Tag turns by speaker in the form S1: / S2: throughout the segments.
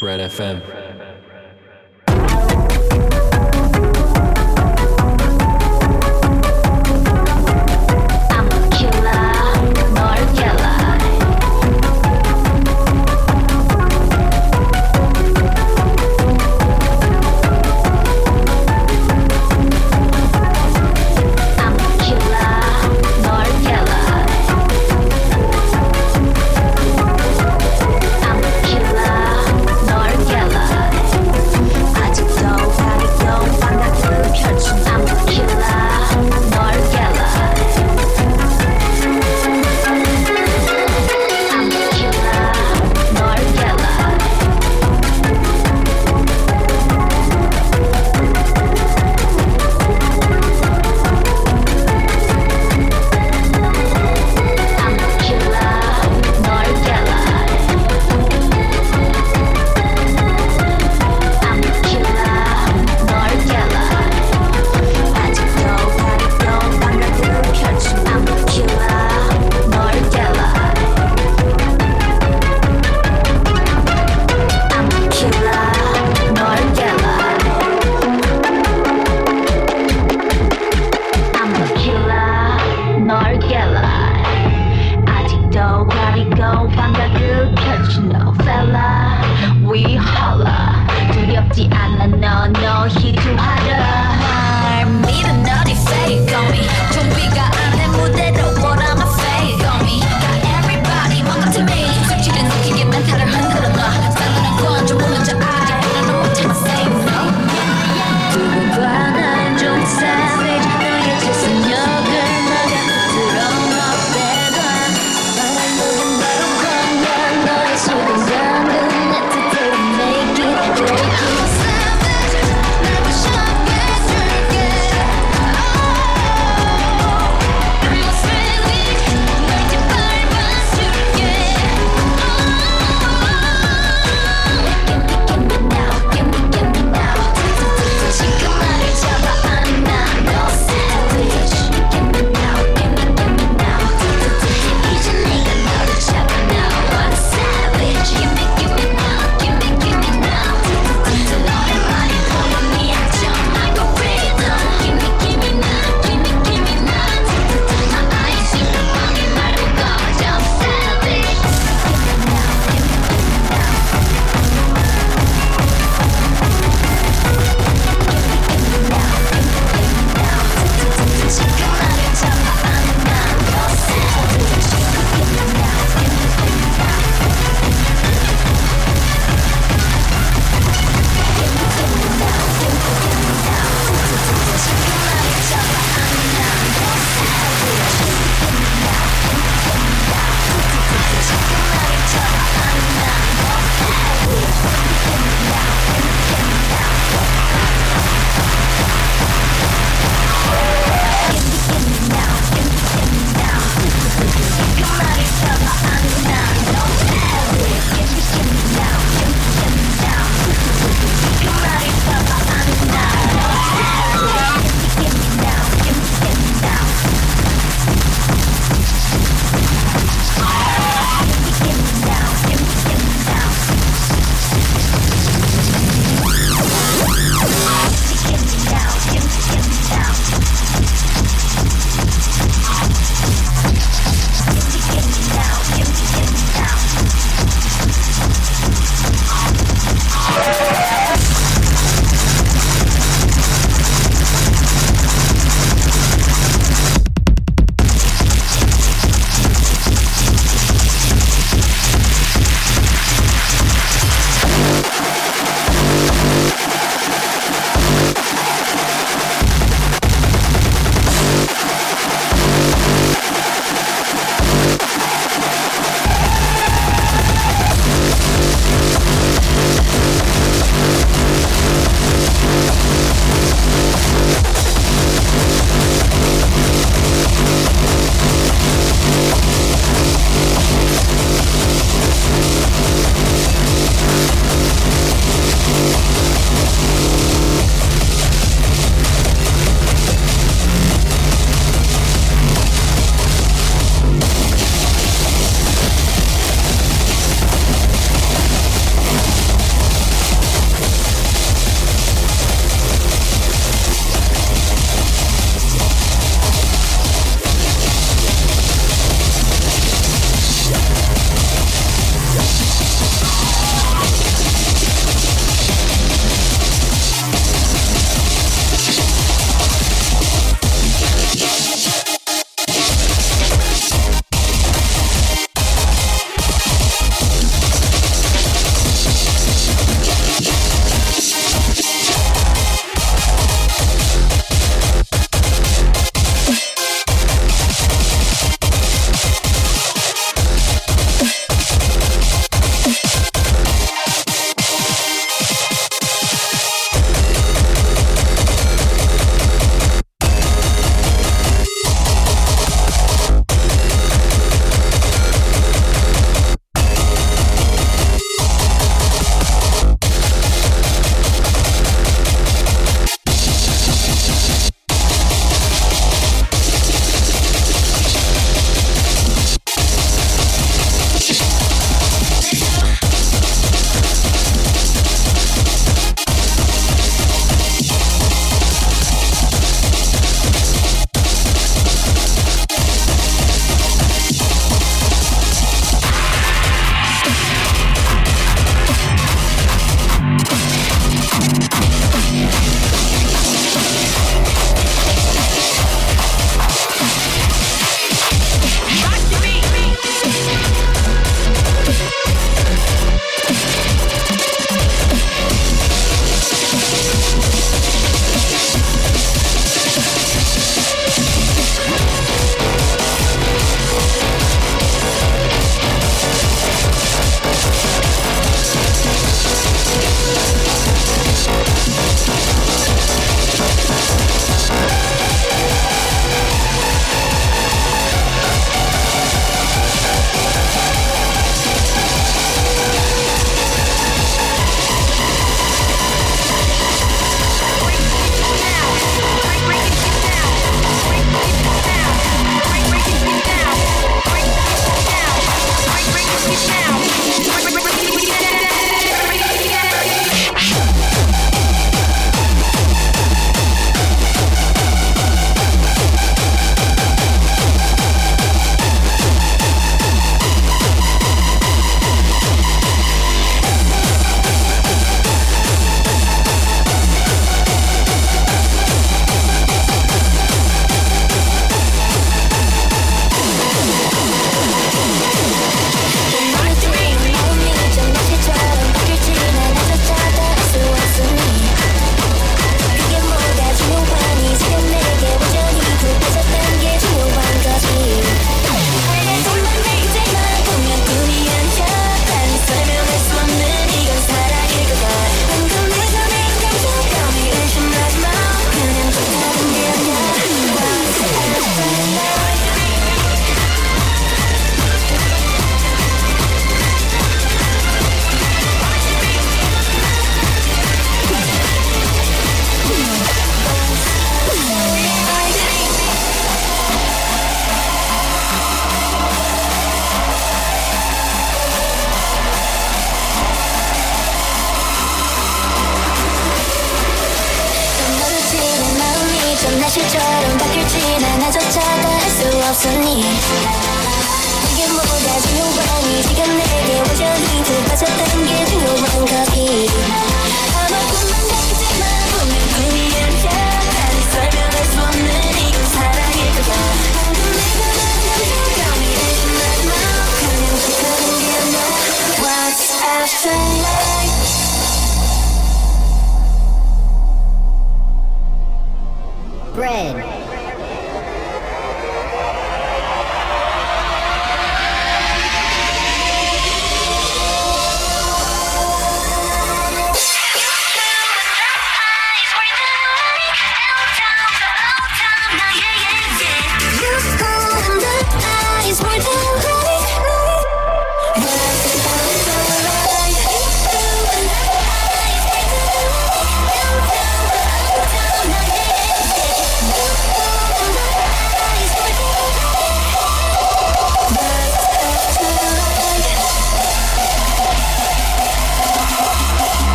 S1: Red FM.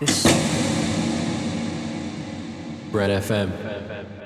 S1: This Bread FM. FM,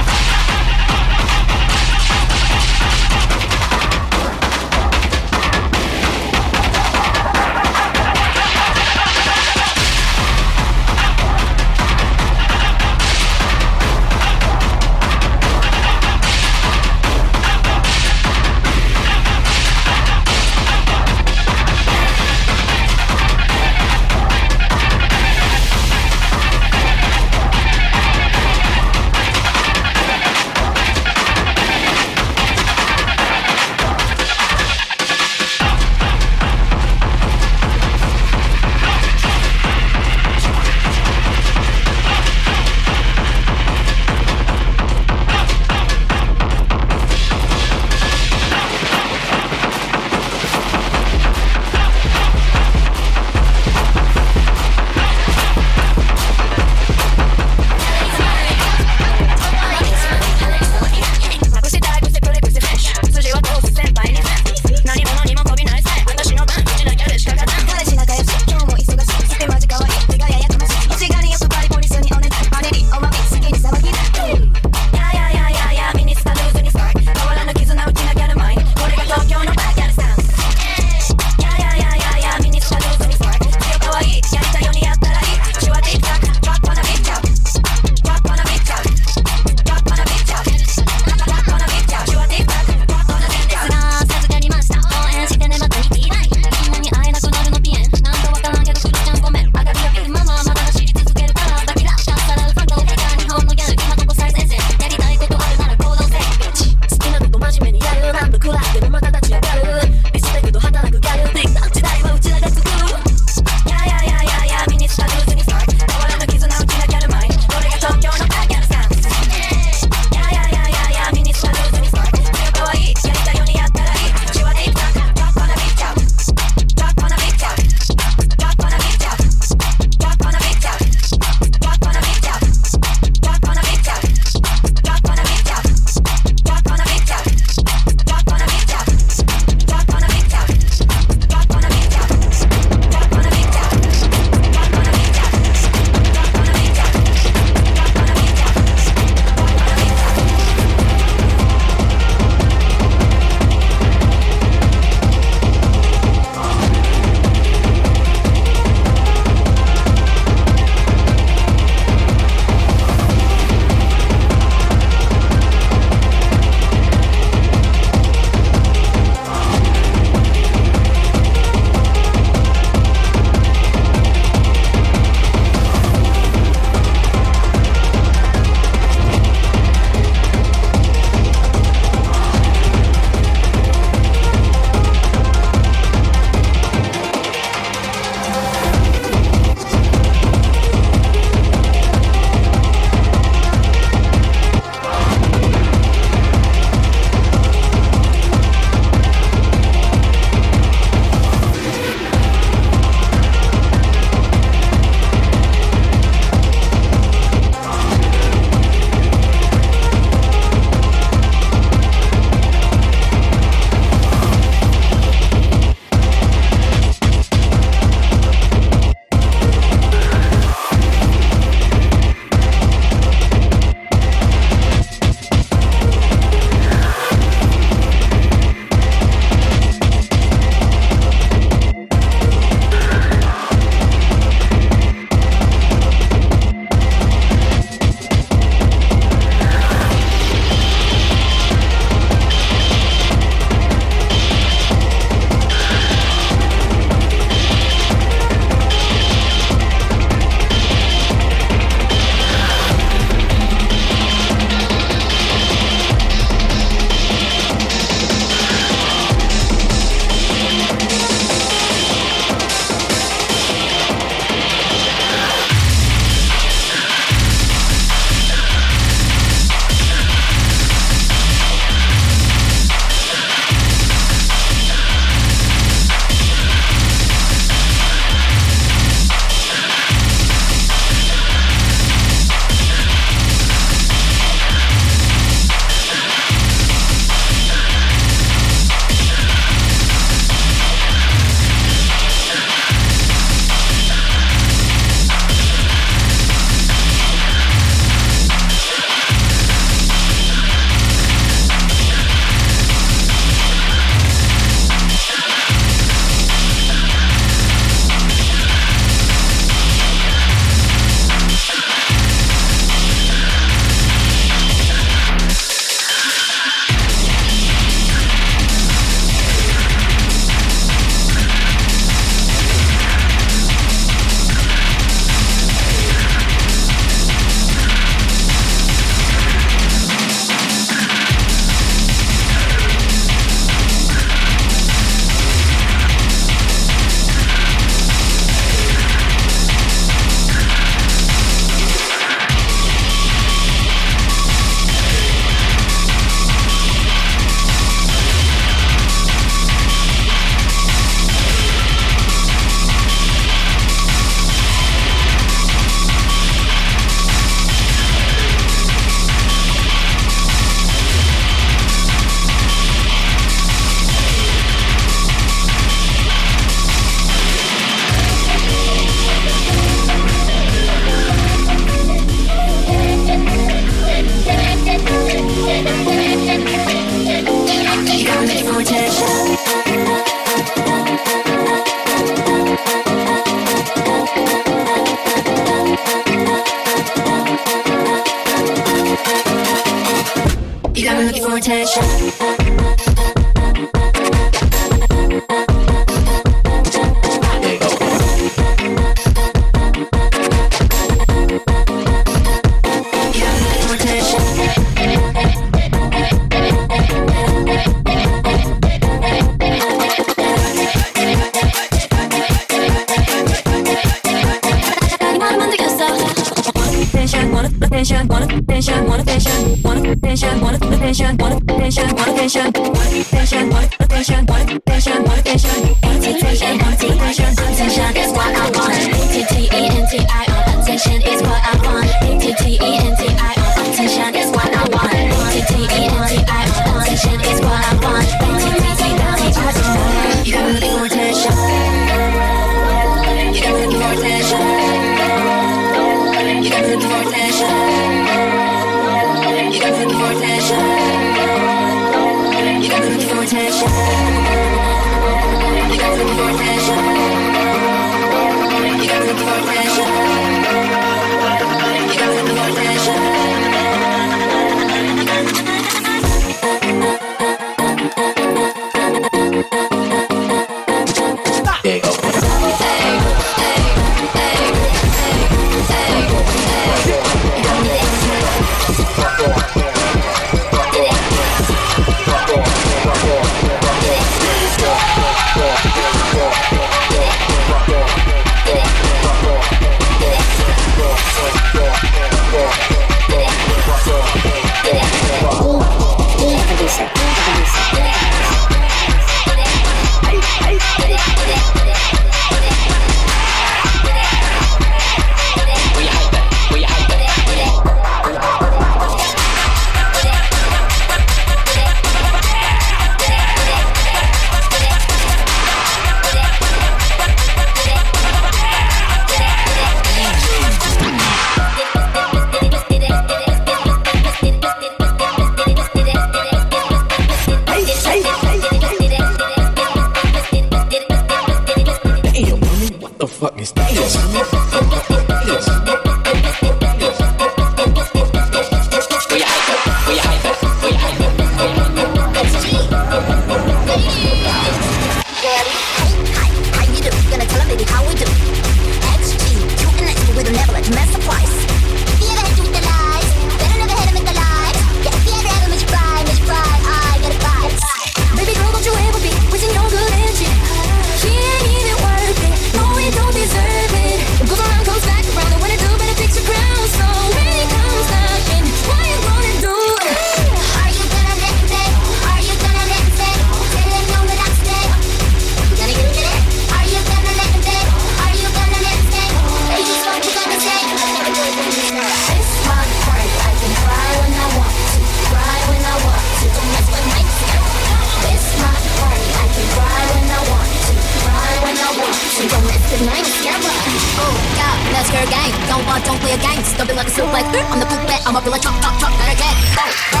S1: Don't walk, don't play a game. Don't like a suplex. I'm the cool bet. I'm up like chop, chop, chop. Gotta get. Go, go,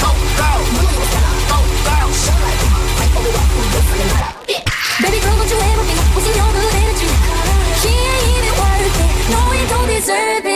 S1: go, go, go, go. Baby girl, don't you ever be losing your good energy. She ain't even worth it. No, you don't deserve it.